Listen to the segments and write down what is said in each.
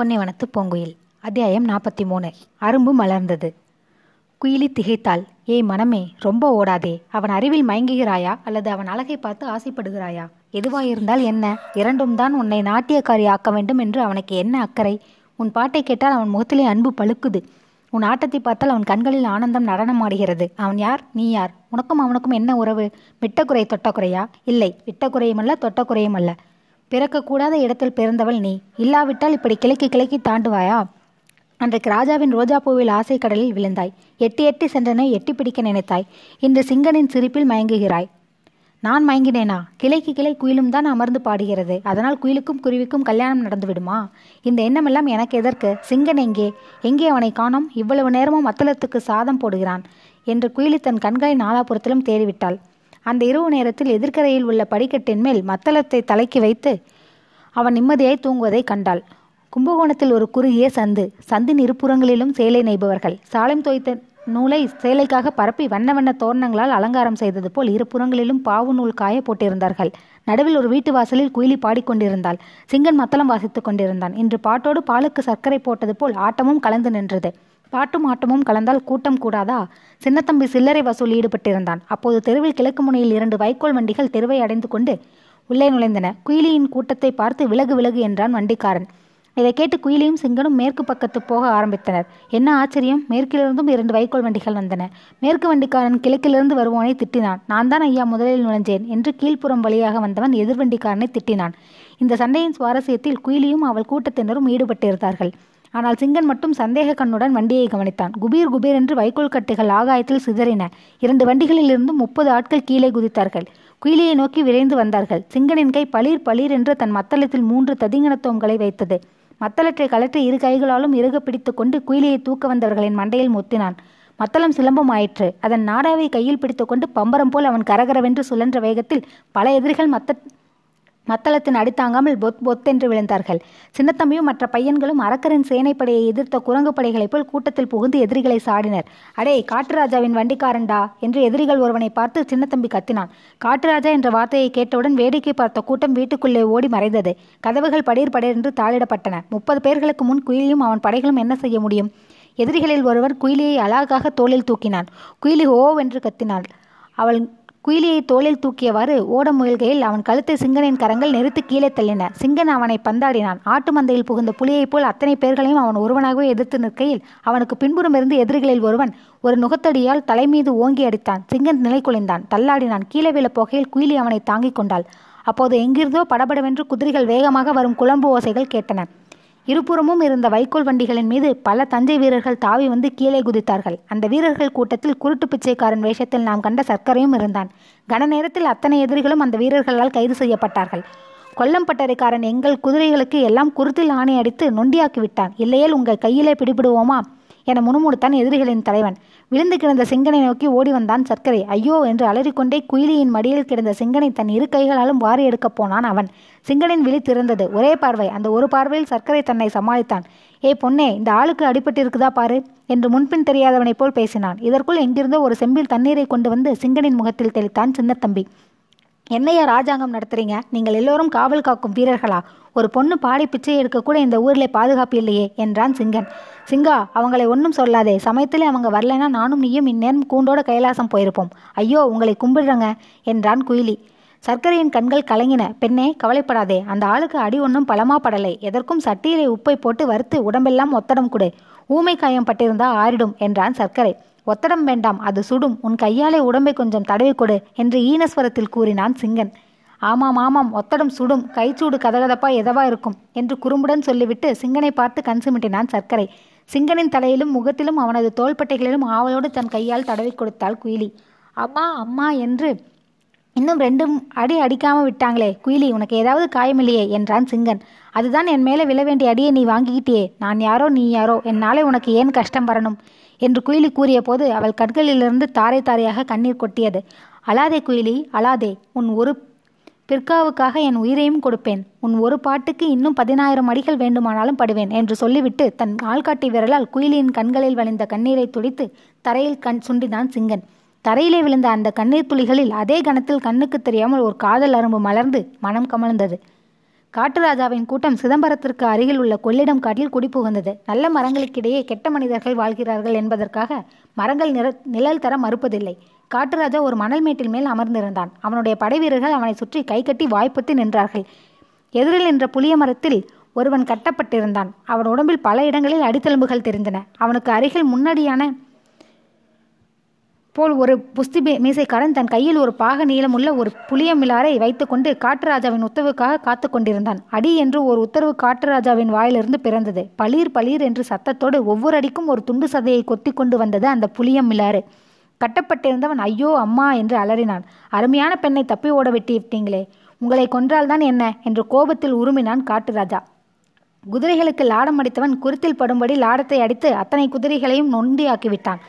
பொன்னிவனத்து பூங்குயில். அத்தியாயம் நாற்பத்தி மூணு அரும்பு மலர்ந்தது. குயிலி திகைத்தாள். ஏய் மனமே ரொம்ப ஓடாதே. அவன் அறிவில் மயங்குகிறாயா? அல்லது அவன் அழகை பார்த்து ஆசைப்படுகிறாயா? எதுவாயிருந்தால் என்ன? இரண்டும் தான் உன்னை நாட்டியக்காரி ஆக்க வேண்டும் என்று அவனுக்கு என்ன அக்கறை? உன் பாட்டை கேட்டால் அவன் முகத்திலே அன்பு பழுக்குது. உன் ஆட்டத்தை பார்த்தால் அவன் கண்களில் ஆனந்தம் நடனமாடுகிறது அவன் யார்? நீ யார்? உனக்கும் அவனுக்கும் என்ன உறவு? விட்டக்குறை தொட்டக்குறையா இல்லை விட்டக்குறையும் அல்ல தொட்டக்குறையும் அல்ல. பிறக்கக்கூடாத இடத்தில் பிறந்தவள் நீ. இல்லாவிட்டால் இப்படி கிழக்கி கிழக்கி தாண்டுவாயா? அன்றைக்கு ராஜாவின் ரோஜாப்பூவில் ஆசை கடலில் விழுந்தாய். எட்டி எட்டி சென்றனை எட்டி பிடிக்க நினைத்தாய். இன்று சிங்கனின் சிரிப்பில் மயங்குகிறாய். நான் மயங்கினேனா? கிளைக்கு கிளை குயிலும் தான் அமர்ந்து பாடுகிறது. அதனால் குயிலுக்கும் குருவிக்கும் கல்யாணம் நடந்து விடுமா இந்த எண்ணமெல்லாம் எனக்கு எதற்கு? சிங்கன் எங்கே? எங்கே அவனை காணோம்? இவ்வளவு நேரமும் அத்தலத்துக்கு சாதம் போடுகிறான் என்று குயிலி தன் கண்களை நாலாபுரத்திலும் தேடிவிட்டாள் அந்த இரவு நேரத்தில் எதிர்க்கரையில் உள்ள படிக்கட்டின் மேல் மத்தளத்தை தலைக்கு வைத்து அவன் நிம்மதியாய் தூங்குவதை கண்டாள். கும்பகோணத்தில் ஒரு குறுகிய சந்து சந்தின் இருபுறங்களிலும் சேலை நெய்பவர்கள். சாலம் தோய்த்த நூலை சேலைக்காக பரப்பி வண்ண வண்ண தோரணங்களால் அலங்காரம் செய்தது போல் இருபுறங்களிலும் பாவு நூல் காய போட்டிருந்தார்கள். நடுவில் ஒரு வீட்டு வாசலில் குயிலி பாடிக்கொண்டிருந்தாள் சிங்கன் மத்தளம் வாசித்துக் கொண்டிருந்தான். இன்று பாட்டோடு பாலுக்கு சர்க்கரை போட்டது போல் ஆட்டமும் கலந்து நின்றது. பாட்டும் ஆட்டமும் கலந்தால் கூட்டம் கூடாதா? சின்னத்தம்பி சில்லறை வசூல் ஈடுபட்டிருந்தான். அப்போது தெருவில் கிழக்கு முனையில் இரண்டு வைக்கோல் வண்டிகள் தெருவை அடைந்து கொண்டு உள்ளே நுழைந்தன. குயிலியின் கூட்டத்தை பார்த்து விலகு விலகு என்றான் வண்டிக்காரன். இதை கேட்டு குயிலியும் சிங்கனும் மேற்கு பக்கத்து போக ஆரம்பித்தனர். என்ன ஆச்சரியம்? மேற்கிலிருந்தும் இரண்டு வைக்கோல் வண்டிகள் வந்தன. மேற்கு வண்டிக்காரன் கிழக்கிலிருந்து வருவோனை திட்டினான். நான் தான் ஐயா முதலில் நுழைஞ்சேன் என்று கீழ்ப்புறம் வழியாக வந்தவன் எதிர்வண்டிக்காரனை திட்டினான். இந்த சண்டையின் சுவாரஸ்யத்தில் குயிலியும் அவள் கூட்டத்தினரும் ஈடுபட்டிருந்தார்கள். ஆனால் சிங்கன் மட்டும் சந்தேக கண்ணுடன் வண்டியை கவனித்தான். குபீர் குபீர் என்று வைக்கோல் கட்டுகள் ஆகாயத்தில் சிதறின. இரண்டு வண்டிகளிலிருந்து முப்பது ஆட்கள் கீழே குதித்தார்கள். குயிலியை நோக்கி விரைந்து வந்தார்கள். சிங்கனின் கை பளிர் பளிர் என்று தன் மத்தளத்தில் மூன்று ததிங்கணத்தோம்களை வைத்தது. மத்தளற்றை கலற்றி இரு கைகளாலும் இறுக பிடித்து கொண்டு குயிலியை தூக்க வந்தவர்களின் மண்டையில் முத்தினான். மத்தளம் சிலம்பம் ஆயிற்று அதன் நாடாவை கையில் பிடித்துக்கொண்டு பம்பரம் போல் அவன் கரகரவென்று சுழன்ற வேகத்தில் பல எதிரிகள் மத்த மத்தளத்தின் அடித்தாங்காமல் பொத் பொத்தென்று விழுந்தார்கள். சின்னத்தம்பியும் மற்ற பையன்களும் அரக்கரின் சேனைப்படையை எதிர்த்த குரங்கு படைகளைப் போல் கூட்டத்தில் புகுந்து எதிரிகளை சாடினர். அடே காட்டுராஜாவின் வண்டிக்காரன்டா? என்று எதிரிகள் ஒருவனை பார்த்து சின்னத்தம்பி கத்தினான். காட்டுராஜா என்ற வார்த்தையை கேட்டவுடன் வேடிக்கை பார்த்த கூட்டம் வீட்டுக்குள்ளே ஓடி மறைந்தது. கதவுகள் படீர் படீர் என்று தாளிடப்பட்டன. முப்பது பேர்களுக்கு முன் குயிலியும் அவன் படைகளும் என்ன செய்ய முடியும்? எதிரிகளில் ஒருவர் குயிலியை அழகாக தோளில் தூக்கினான். குயிலி ஓ என்று கத்தினாள். அவள் குயிலியை தோளில் தூக்கியவாறு ஓட முயல்கையில் அவன் கழுத்தை சிங்கனின் கரங்கள் நெருத்து கீழே தள்ளின. சிங்கன் அவனை பந்தாடினான். ஆட்டு மந்தையில் புகுந்த புலியைப் போல் அத்தனை பேர்களையும் அவன் ஒருவனாகவே எதிர்த்து நிற்கையில் அவனுக்கு பின்புறம் இருந்து எதிரிகளில் ஒருவன் ஒரு நுகத்தடியால் தலைமீது ஓங்கி அடித்தான். சிங்கன் நிலை குலைந்தான். தள்ளாடினான். கீழே விழ போகையில் குயிலி அவனை தாங்கிக் கொண்டாள். அப்போது எங்கிருந்தோ படபடவென்று குதிரைகள் வேகமாக வரும் குழம்பு ஓசைகள் கேட்டன. இருபுறமும் இருந்த வைக்கோல் வண்டிகளின் மீது பல தஞ்சை வீரர்கள் தாவி வந்து கீழே குதித்தார்கள். அந்த வீரர்கள் கூட்டத்தில் குருட்டு பிச்சைக்காரன் வேஷத்தில் நாம் கண்ட சர்க்கரையும் இருந்தான். கன நேரத்தில் அத்தனை எதிரிகளும் அந்த வீரர்களால் கைது செய்யப்பட்டார்கள். கொல்லம்பட்டறைக்காரன் எங்கள் குதிரைகளுக்கு எல்லாம் குருத்தில் ஆணை அடித்து நொண்டியாக்கி விட்டான். இல்லையேல் உங்கள் கையிலே பிடிபிடுவோமா? என முணுமுணுத்தான் எதிரிகளின் தலைவன். விழுந்து கிடந்த சிங்கனை நோக்கி ஓடி வந்தான் சர்க்கரை. ஐயோ என்று அலறிக்கொண்டே குயிலியின் மடியில் கிடந்த சிங்கனை தன் இரு கைகளாலும் வாரி எடுக்கப் போனான் அவன். சிங்கனின் விழி திறந்தது. ஒரே பார்வை. அந்த ஒரு பார்வையில் சர்க்கரை தன்னை சமாளித்தான். ஏ பொன்னே இந்த ஆளுக்கு அடிபட்டிருக்குதா பாரு என்று முன்பின் தெரியாதவனைப் போல் பேசினான். இதற்குள் எங்கிருந்தோ ஒரு செம்பில் தண்ணீரை கொண்டு வந்து சிங்கனின் முகத்தில் தெளித்தான் சின்னத்தம்பி. என்னையா ராஜாங்கம் நடத்துறீங்க? நீங்கள் எல்லோரும் காவல் காக்கும் வீரர்களா? ஒரு பொண்ணு பாடி பிச்சை எடுக்க கூட இந்த ஊரில் பாதுகாப்பு இல்லையே என்றான் சிங்கன். சிங்கா அவங்களை ஒன்றும் சொல்லாதே. சமயத்தில் அவங்க வரலைன்னா நானும் நீயும் இந்நேரம் கூண்டோட கைலாசம் போயிருப்போம். ஐயோ உங்களை கும்பிடுறங்க என்றான் குயிலி. சர்க்கரையின் கண்கள் கலங்கின. பெண்ணே கவலைப்படாதே. அந்த ஆளுக்கு அடி ஒன்றும் பலமா படலை. எதற்கும் சட்டியிலே உப்பை போட்டு வறுத்து உடம்பெல்லாம் ஒத்தடம் கொடு. ஊமை காயம் பட்டிருந்தா ஆறிடும் என்றான் சர்க்கரை. ஒத்தடம் வேண்டாம் அது சுடும். உன் கையாலே உடம்பை கொஞ்சம் தடவி கொடு என்று ஈனஸ்வரத்தில் கூறினான் சிங்கன். ஆமாம் ஆமாம் ஒத்தடம் சுடும். கைச்சூடு கதகதப்பா எதவா இருக்கும்? என்று குறும்புடன் சொல்லிவிட்டு சிங்கனை பார்த்து கண் சிமிட்டினான் சர்க்கரை. சிங்கனின் தலையிலும் முகத்திலும் அவனது தோள்பட்டைகளிலும் ஆவலோடு தன் கையால் தடவி கொடுத்தாள் குயிலி. அம்மா அம்மா என்று இன்னும் ரெண்டும் அடி அடிக்காம விட்டாங்களே குயிலி உனக்கு ஏதாவது காயமில்லையே என்றான் சிங்கன். அதுதான் என் மேலே விழ வேண்டிய அடியை நீ வாங்கிக்கிட்டியே. நான் யாரோ நீ யாரோ? என்னாலே உனக்கு ஏன் கஷ்டம் வரணும்? என்று குயிலி கூறிய போது அவள் கண்களிலிருந்து தாரை தாரையாக கண்ணீர் கொட்டியது. அழாதே குயிலி அழாதே. உன் ஒரு பிற்காவுக்காக என் உயிரையும் கொடுப்பேன். உன் ஒரு பாட்டுக்கு இன்னும் பதினாயிரம் அடிகள் வேண்டுமானாலும் படுவேன் என்று சொல்லிவிட்டு தன் ஆள்காட்டி விரலால் குயிலியின் கண்களில் வழிந்த கண்ணீரை துடித்து தரையில் கண் சுண்டினான் சிங்கன். தரையிலே விழுந்த அந்த கண்ணீர் துளிகளில் அதே கணத்தில் கண்ணுக்கு தெரியாமல் ஒரு காதல் அரும்பு மலர்ந்து மனம் கமழ்ந்தது. காட்டுராஜாவின் கூட்டம் சிதம்பரத்திற்கு அருகில் உள்ள கொள்ளிடம் காட்டில் குடிபுகுந்தது நல்ல மரங்களுக்கிடையே கெட்ட மனிதர்கள் வாழ்கிறார்கள் என்பதற்காக மரங்கள் நிற நிழல் தர மறுப்பதில்லை. காட்டுராஜா ஒரு மணல் மேட்டில் மேல் அமர்ந்திருந்தான். அவனுடைய படைவீரர்கள் அவனை சுற்றி கைகட்டி வாய்ப்புத்து நின்றார்கள். எதிரில் நின்ற புளிய மரத்தில் ஒருவன் கட்டப்பட்டிருந்தான். அவன் உடம்பில் பல இடங்களில் அடித்தெலும்புகள் தெரிந்தன. அவனுக்கு அருகில் முன்னடியான போல் ஒரு புஸ்தி மீசைக்காரன் தன் கையில் ஒரு பாக நீளமுள்ள ஒரு புளியமிலாரை வைத்துக்கொண்டு காட்டுராஜாவின் உத்தரவுக்காக காத்து கொண்டிருந்தான். அடி என்று ஒரு உத்தரவு காட்டுராஜாவின் வாயிலிருந்து பிறந்தது. பளீர் பளீர் என்று சத்தத்தோடு ஒவ்வொரு அடிக்கும் ஒரு துண்டு சதையை கொத்தி கொண்டு வந்தது அந்த புளியமிலாறு. கட்டப்பட்டிருந்தவன் ஐயோ அம்மா என்று அலறினான். அருமையான பெண்ணை தப்பி ஓட வெட்டி விட்டீங்களே உங்களை கொன்றால்தான் என்ன? என்று கோபத்தில் உருமினான் காட்டுராஜா. குதிரைகளுக்கு லாடம் அடித்தவன் குருத்தில் படும்படி லாடத்தை அடித்து அத்தனை குதிரைகளையும் நொண்டியாக்கிவிட்டான்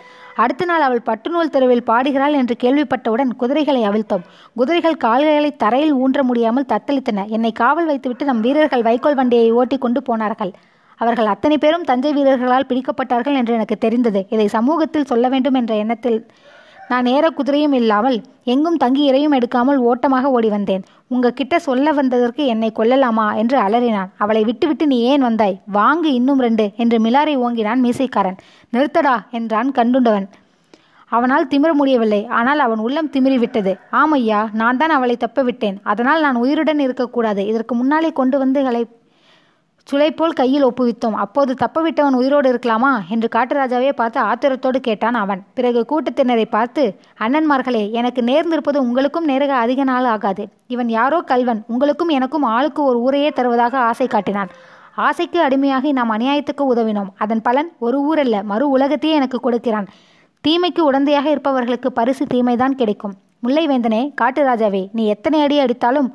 அடுத்த நாள் அவள் பட்டுநூல் தெருவில் பாடுகிறாள் என்று கேள்விப்பட்டவுடன் குதிரைகளை அவிழ்த்தோம். குதிரைகள் கால்களை தரையில் ஊன்ற முடியாமல் தத்தளித்தன. என்னை காவல் வைத்துவிட்டு நம் வீரர்கள் வைக்கோல் வண்டியை ஓட்டி கொண்டு போனார்கள். அவர்கள் அத்தனை பேரும் தஞ்சை வீரர்களால் பிடிக்கப்பட்டார்கள் என்று எனக்கு தெரிந்தது. இதை சமூகத்தில் சொல்ல வேண்டும் என்ற எண்ணத்தில் நான் ஏற குதிரையும் இல்லாமல் எங்கும் தங்கி இரையும் எடுக்காமல் ஓட்டமாக ஓடி வந்தேன். உங்ககிட்ட சொல்ல வந்ததற்கு என்னை கொல்லலாமா என்று அலறினான். அவளை விட்டுவிட்டு நீ ஏன் வந்தாய்? வாங்கு இன்னும் ரெண்டு என்று மிலாரை ஓங்கினான் மீசைக்காரன். நிறுத்தடா என்றான் கண்டுண்டவன். அவனால் திமிர முடியவில்லை. ஆனால் அவன் உள்ளம் திமிரிவிட்டது. ஆமையா நான் தான் அவளை தப்ப விட்டேன். அதனால் நான் உயிருடன் இருக்கக்கூடாது. இதற்கு முன்னாலே கொண்டு வந்துகளை சுளைப்போல் கையில் ஒப்புவித்தோம். அப்போது தப்பவிட்டவன் உயிரோடு இருக்கலாமா? என்று காட்டுராஜாவே பார்த்து ஆத்திரத்தோடு கேட்டான் அவன். பிறகு கூட்டத்தினரை பார்த்து அண்ணன்மார்களே எனக்கு நேர்ந்திருப்பது உங்களுக்கும் நேரக அதிக நாள் ஆகாது. இவன் யாரோ கல்வன். உங்களுக்கும் எனக்கும் ஆளுக்கு ஒரு ஊரையே தருவதாக ஆசை காட்டினான். ஆசைக்கு அடிமையாகி நாம் அநியாயத்துக்கு உதவினோம். அதன் பலன் ஒரு ஊரல்ல மறு உலகத்தையே எனக்கு கொடுக்கிறான். தீமைக்கு உடந்தையாக இருப்பவர்களுக்கு பரிசு தீமைதான் கிடைக்கும். முல்லைவேந்தனே காட்டுராஜாவே நீ எத்தனை அடி அடித்தாலும்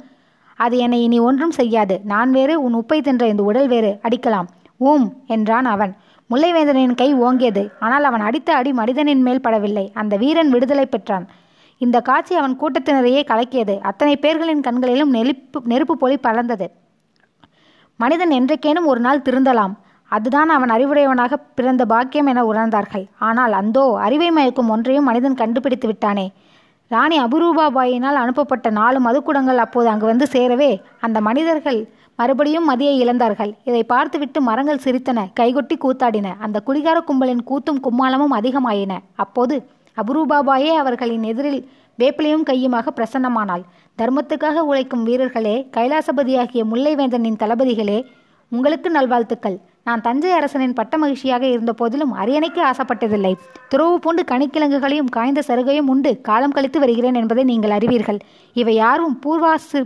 அது என்னை இனி ஒன்றும் செய்யாது. நான் வேறு உன் உப்பை தின்ற இந்த உடல் வேறு அடிக்கலாம். ஊம் என்றான் அவன். முல்லைவேந்தனின் கை ஓங்கியது. ஆனால் அவன் அடித்த அடி மனிதனின் மேல் படவில்லை. அந்த வீரன் விடுதலை பெற்றான். இந்த காட்சி அவன் கூட்டத்தினரையே கலக்கியது. அத்தனை பேர்களின் கண்களிலும் நெருப்பு நெருப்பு பொலி பறந்தது. மனிதன் என்றைக்கேனும் ஒரு நாள் திருந்தலாம். அதுதான் அவன் அறிவுடையவனாக பிறந்த பாக்கியம் என உணர்ந்தார்கள். ஆனால் அந்தோ அறிவை மயக்கும் ஒன்றையும் மனிதன் கண்டுபிடித்து விட்டானே. ராணி அபுரூபாபாயினால் அனுப்பப்பட்ட நாலு மதுக்குடங்கள் அப்போது அங்கு வந்து சேரவே அந்த மனிதர்கள் மறுபடியும் மதியை இழந்தார்கள். இதை பார்த்துவிட்டு மரங்கள் சிரித்தன கைகொட்டி கூத்தாடின. அந்த குடிகார கும்பலின் கூத்தும் கும்மாளமும் அதிகமாயின. அப்போது அபுரூபாபாயே அவர்களின் எதிரில் வேப்பிலையும் கையுமாக பிரசன்னமானாள். தர்மத்துக்காக உழைக்கும் வீரர்களே கைலாசபதியாகிய முல்லைவேந்தனின் தளபதிகளே உங்களுக்கு நல்வாழ்த்துக்கள். நான் தஞ்சை அரசனின் பட்ட மகிழ்ச்சியாக இருந்த போதிலும் அரியணைக்கு ஆசைப்பட்டதில்லை. துறவு பூண்டு கனிக்கிழங்குகளையும் காய்ந்த சருகையும் உண்டு காலம் கழித்து வருகிறேன் என்பதை நீங்கள் அறிவீர்கள். இவை யாரும் பூர்வாசு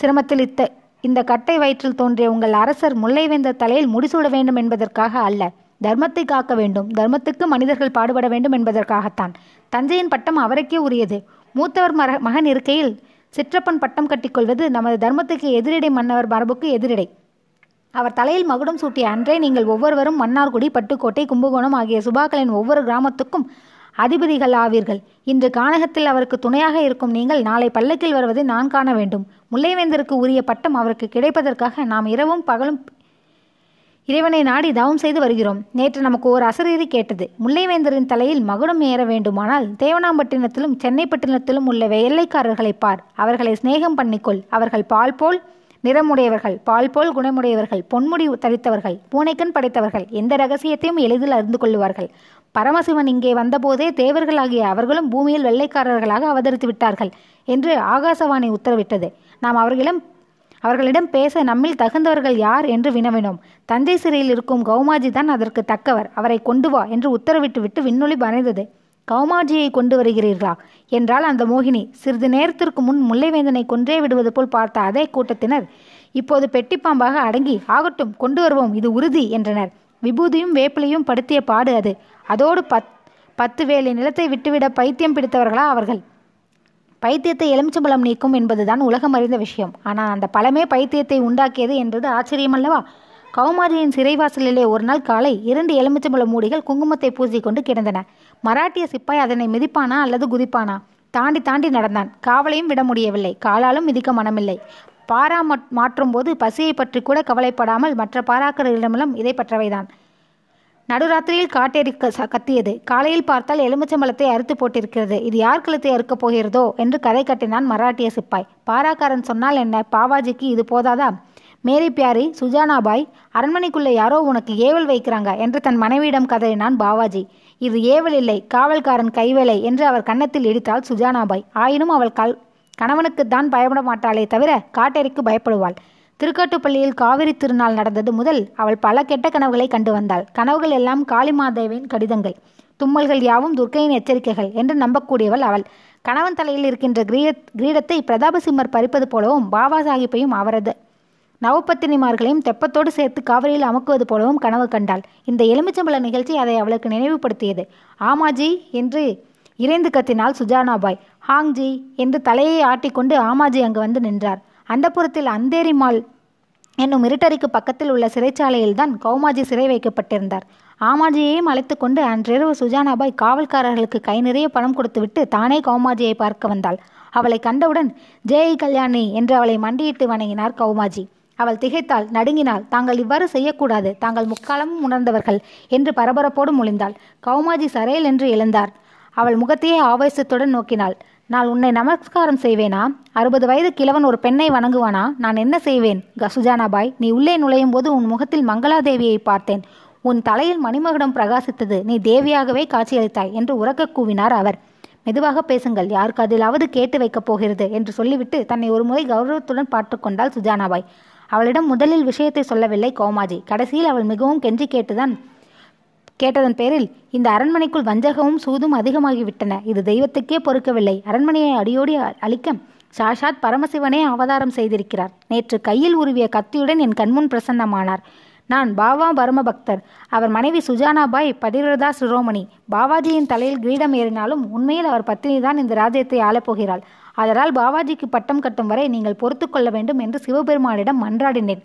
சிரமத்தில் இத்த இந்த கட்டை வயிற்றில் தோன்றிய உங்கள் அரசர் முல்லைவேந்த தலையில் முடிசூட வேண்டும் என்பதற்காக அல்ல. தர்மத்தை காக்க வேண்டும். தர்மத்துக்கு மனிதர்கள் பாடுபட வேண்டும் என்பதற்காகத்தான். தஞ்சையின் பட்டம் அவருக்கே உரியது. மூத்தவர் மக மகன் இருக்கையில் சிற்றப்பன் பட்டம் கட்டிக்கொள்வது நமது தர்மத்துக்கு எதிரிடை மன்னவர் மரபுக்கு எதிரிடை. அவர் தலையில் மகுடம் சூட்டிய அன்றே நீங்கள் ஒவ்வொருவரும் மன்னார்குடி பட்டுக்கோட்டை கும்பகோணம் ஆகிய சுபாக்களின் ஒவ்வொரு கிராமத்துக்கும் அதிபதிகள் ஆவீர்கள். இன்று கானகத்தில் அவருக்கு துணையாக இருக்கும் நீங்கள் நாளை பல்லக்கில் வருவதை நான் காண வேண்டும். முல்லைவேந்தருக்கு உரிய பட்டம் அவருக்கு கிடைப்பதற்காக நாம் இரவும் பகலும் இறைவனை நாடி தவம் செய்து வருகிறோம். நேற்று நமக்கு ஒரு அசரீரி கேட்டது. முல்லைவேந்தரின் தலையில் மகுடம் ஏற வேண்டுமானால் தேவனாம்பட்டினத்திலும் சென்னைப்பட்டினத்திலும் உள்ள வெள்ளைக்காரர்களை பார். அவர்களை சிநேகம் பண்ணிக்கொள். அவர்கள் பால் போல் நிறமுடையவர்கள் பால் போல் குணமுடையவர்கள் பொன்முடி தரித்தவர்கள் பூனைக்கண் படைத்தவர்கள் எந்த ரகசியத்தையும் எளிதில் அறிந்து கொள்ளுவார்கள். பரமசிவன் இங்கே வந்தபோதே தேவர்களாகிய அவர்களும் பூமியில் வெள்ளைக்காரர்களாக அவதரித்து விட்டார்கள் என்று ஆகாசவாணி உத்தரவிட்டது. நாம் அவர்களிடம் அவர்களிடம் பேச நம்மில் தகுந்தவர்கள் யார் என்று வினவினோம். தஞ்சை சிறையில் இருக்கும் கௌமாஜி தான் அதற்கு தக்கவர். அவரை கொண்டு வா என்று உத்தரவிட்டு விட்டு விண்ணொலி மறைந்தது. கௌமாஜியை கொண்டு வருகிறீர்களா? என்றால் அந்த மோகினி சிறிது நேரத்திற்கு முன் முல்லைவேந்தனை கொன்றே விடுவது போல் பார்த்த அதே கூட்டத்தினர் இப்போது பெட்டிப்பாம்பாக அடங்கி ஆகட்டும் கொண்டு வருவோம் இது உறுதி என்றனர். விபூதியும் வேப்பிலையும் படுத்திய பாடு அது. அதோடு பத் பத்து வேலை நிலத்தை விட்டுவிட பைத்தியம் பிடித்தவர்களா அவர்கள்? பைத்தியத்தை எலுமிச்சம்பழம் நீக்கும் என்பதுதான் உலகம் அறிந்த விஷயம். ஆனால் அந்த பழமே பைத்தியத்தை உண்டாக்கியது என்பது ஆச்சரியமல்லவா? கௌமாரியின் சிறைவாசலிலே ஒரு நாள் காலை இரண்டு எலுமிச்சம்பழ மூடிகள் குங்குமத்தை பூசிக்கொண்டு கிடந்தன. மராட்டிய சிப்பாய் அதனை மிதிப்பானா அல்லது குதிப்பானா? தாண்டி தாண்டி நடந்தான். காவலையும் விட முடியவில்லை. காலாலும் மிதிக்க மனமில்லை. பாரா மாற்றும் போது பசியை பற்றி கூட கவலைப்படாமல் மற்ற பாராக்கர்களிடமெல்லாம் இதை பற்றவைதான். நடுராத்திரியில் காட்டேறி க- கத்தியது. காலையில் பார்த்தால் எலுமிச்சம்பழத்தை அறுத்து போட்டிருக்கிறது. இது யார் கழுத்தை அறுக்கப் போகிறதோ? என்று கதை கட்டினான் மராட்டிய சிப்பாய். பாராக்காரன் சொன்னால் என்ன? பாவாஜிக்கு இது போதாதா? மேரி பியாரி சுஜானாபாய் அரண்மனைக்குள்ளே யாரோ உனக்கு ஏவல் வைக்கிறாங்க என்று தன் மனைவியிடம் கதறினான் பாவாஜி. இது ஏவல் இல்லை காவல்காரன் கைவேலை என்று அவர் கன்னத்தில் இடித்தாள் சுஜானாபாய். ஆயினும் அவள் கல் கணவனுக்குத்தான் பயப்பட மாட்டாளே தவிர காட்டேரிக்கு பயப்படுவாள். திருக்காட்டுப்பள்ளியில் காவிரி திருநாள் நடந்தது முதல் அவள் பல கெட்ட கனவுகளை கண்டு வந்தாள். கனவுகள் எல்லாம் காளிமாதேவின் கடிதங்கள். தும்மல்கள் யாவும் துர்க்கையின் எச்சரிக்கைகள் என்று நம்பக்கூடியவள் அவள். கணவன் தலையில் இருக்கின்ற கிரீட கிரீடத்தை பிரதாபசிம்மர் பறிப்பது போலவும் பாபா சாஹிப்பையும் அவரது நவப்பத்தினிமார்களையும் தெப்பத்தோடு சேர்த்து காவிரியில் அமுக்குவது போலவும் கனவு கண்டாள். இந்த எலுமிச்சம்பழ நிகழ்ச்சி அதை அவளுக்கு நினைவுபடுத்தியது. ஆமாஜி என்று இறைந்து கத்தினாள் சுஜானாபாய். ஹாங்ஜி என்று தலையை ஆட்டிக்கொண்டு ஆமாஜி அங்கு வந்து நின்றார். அந்தப்புறத்தில் அந்தேரிமால் என்னும் இருட்டறைக்கு பக்கத்தில் உள்ள சிறைச்சாலையில்தான் கௌமாஜி சிறை வைக்கப்பட்டிருந்தார். ஆமாஜியையும் அழைத்து கொண்டு அன்றிரவு சுஜானாபாய் காவல்காரர்களுக்கு கை நிறைய பணம் கொடுத்துவிட்டு தானே கௌமாஜியை பார்க்க வந்தாள். அவளை கண்டவுடன் ஜெய் கல்யாணி என்று அவளை மண்டியிட்டு வணங்கினார் கௌமாஜி. அவள் திகைத்தாள். நடுங்கினாள். தாங்கள் இவ்வாறு செய்யக்கூடாது. தாங்கள் முக்காலமும் உணர்ந்தவர்கள் என்று பரபரப்போடு முழிந்தாள். கௌமாஜி சரையல் என்று எழுந்தார். அவள் முகத்தையே ஆவேசத்துடன் நோக்கினாள். நான் உன்னை நமஸ்காரம் செய்வேனா? அறுபது வயது கிழவன் ஒரு பெண்ணை வணங்குவானா? நான் என்ன செய்வேன்? சுஜானாபாய் நீ உள்ளே நுழையும் போது உன் முகத்தில் மங்களாதேவியை பார்த்தேன். உன் தலையில் மணிமகுடம் பிரகாசித்தது. நீ தேவியாகவே காட்சியளித்தாய் என்று உறக்க கூவினார் அவர். மெதுவாக பேசுங்கள். யாருக்கு அதிலாவது கேட்டு வைக்கப் போகிறது என்று சொல்லிவிட்டு தன்னை ஒரு முறை கௌரவத்துடன் பார்த்து கொண்டாள் சுஜானாபாய் அவளிடம் முதலில் விஷயத்தை சொல்லவில்லை கோமாஜி. கடைசியில் அவள் மிகவும் கெஞ்சி கேட்டுதான் கேட்டதன் பேரில் இந்த அரண்மனைக்குள் வஞ்சகமும் சூதும் அதிகமாகிவிட்டன. இது தெய்வத்துக்கே பொறுக்கவில்லை. அரண்மனையை அடியோடி அழிக்க சாஷாத் பரமசிவனே அவதாரம் செய்திருக்கிறார். நேற்று கையில் உருவிய கத்தியுடன் என் கண்முன் பிரசன்னமானார். நான் பாவா பரம பக்தர் அவர் மனைவி சுஜானாபாய் பதிவிரதா சிரோமணி. பாவாஜியின் தலையில் கிரீடம் ஏறினாலும் உண்மையில் அவர் பத்தினி தான் இந்த ராஜ்யத்தை ஆளப்போகிறாள். அதனால் பாபாஜிக்கு பட்டம் கட்டும் வரை நீங்கள் பொறுத்து கொள்ள வேண்டும் என்று சிவபெருமானிடம் மன்றாடினேன்.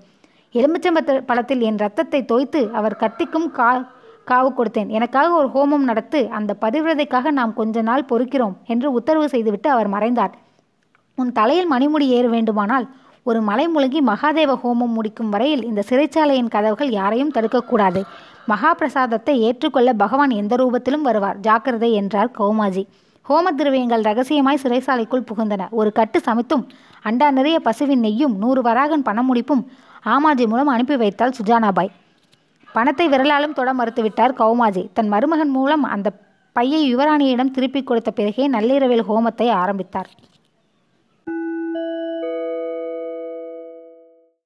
எலுமிச்சம்பத்த பழத்தில் என் ரத்தத்தை தோய்த்து அவர் கத்திக்கும் கா காவு கொடுத்தேன். எனக்காக ஒரு ஹோமம் நடத்து அந்த பதிவிரதைக்காக நாம் கொஞ்ச நாள் பொறுக்கிறோம் என்று உத்தரவு செய்துவிட்டு அவர் மறைந்தார். உன் தலையில் மணிமுடி ஏற வேண்டுமானால் ஒரு மலை முழுங்கி மகாதேவ ஹோமம் முடிக்கும் வரையில் இந்த சிறைச்சாலையின் கதவுகள் யாரையும் தடுக்கக்கூடாது. மகா பிரசாதத்தை ஏற்றுக்கொள்ள பகவான் எந்த ரூபத்திலும் வருவார். ஜாக்கிரதை என்றார் கௌமாஜி. ஹோம திரவியங்கள் ரகசியமாய் சிறைசாலைக்குள் புகுந்தன. ஒரு கட்டு சமைத்தும் அண்டா நிறைய பசுவின் நெய்யும் நூறு வராகன் பணம் முடிப்பும் ஆமாஜி மூலம் அனுப்பி வைத்தாள் சுஜானாபாய். பணத்தை விரலாலும் தொட மறுத்துவிட்டார் கௌமாஜி. தன் மருமகன் மூலம் அந்த பையை யுவராணியிடம் திருப்பிக் கொடுத்த பிறகே நள்ளிரவில் ஹோமத்தை ஆரம்பித்தார்.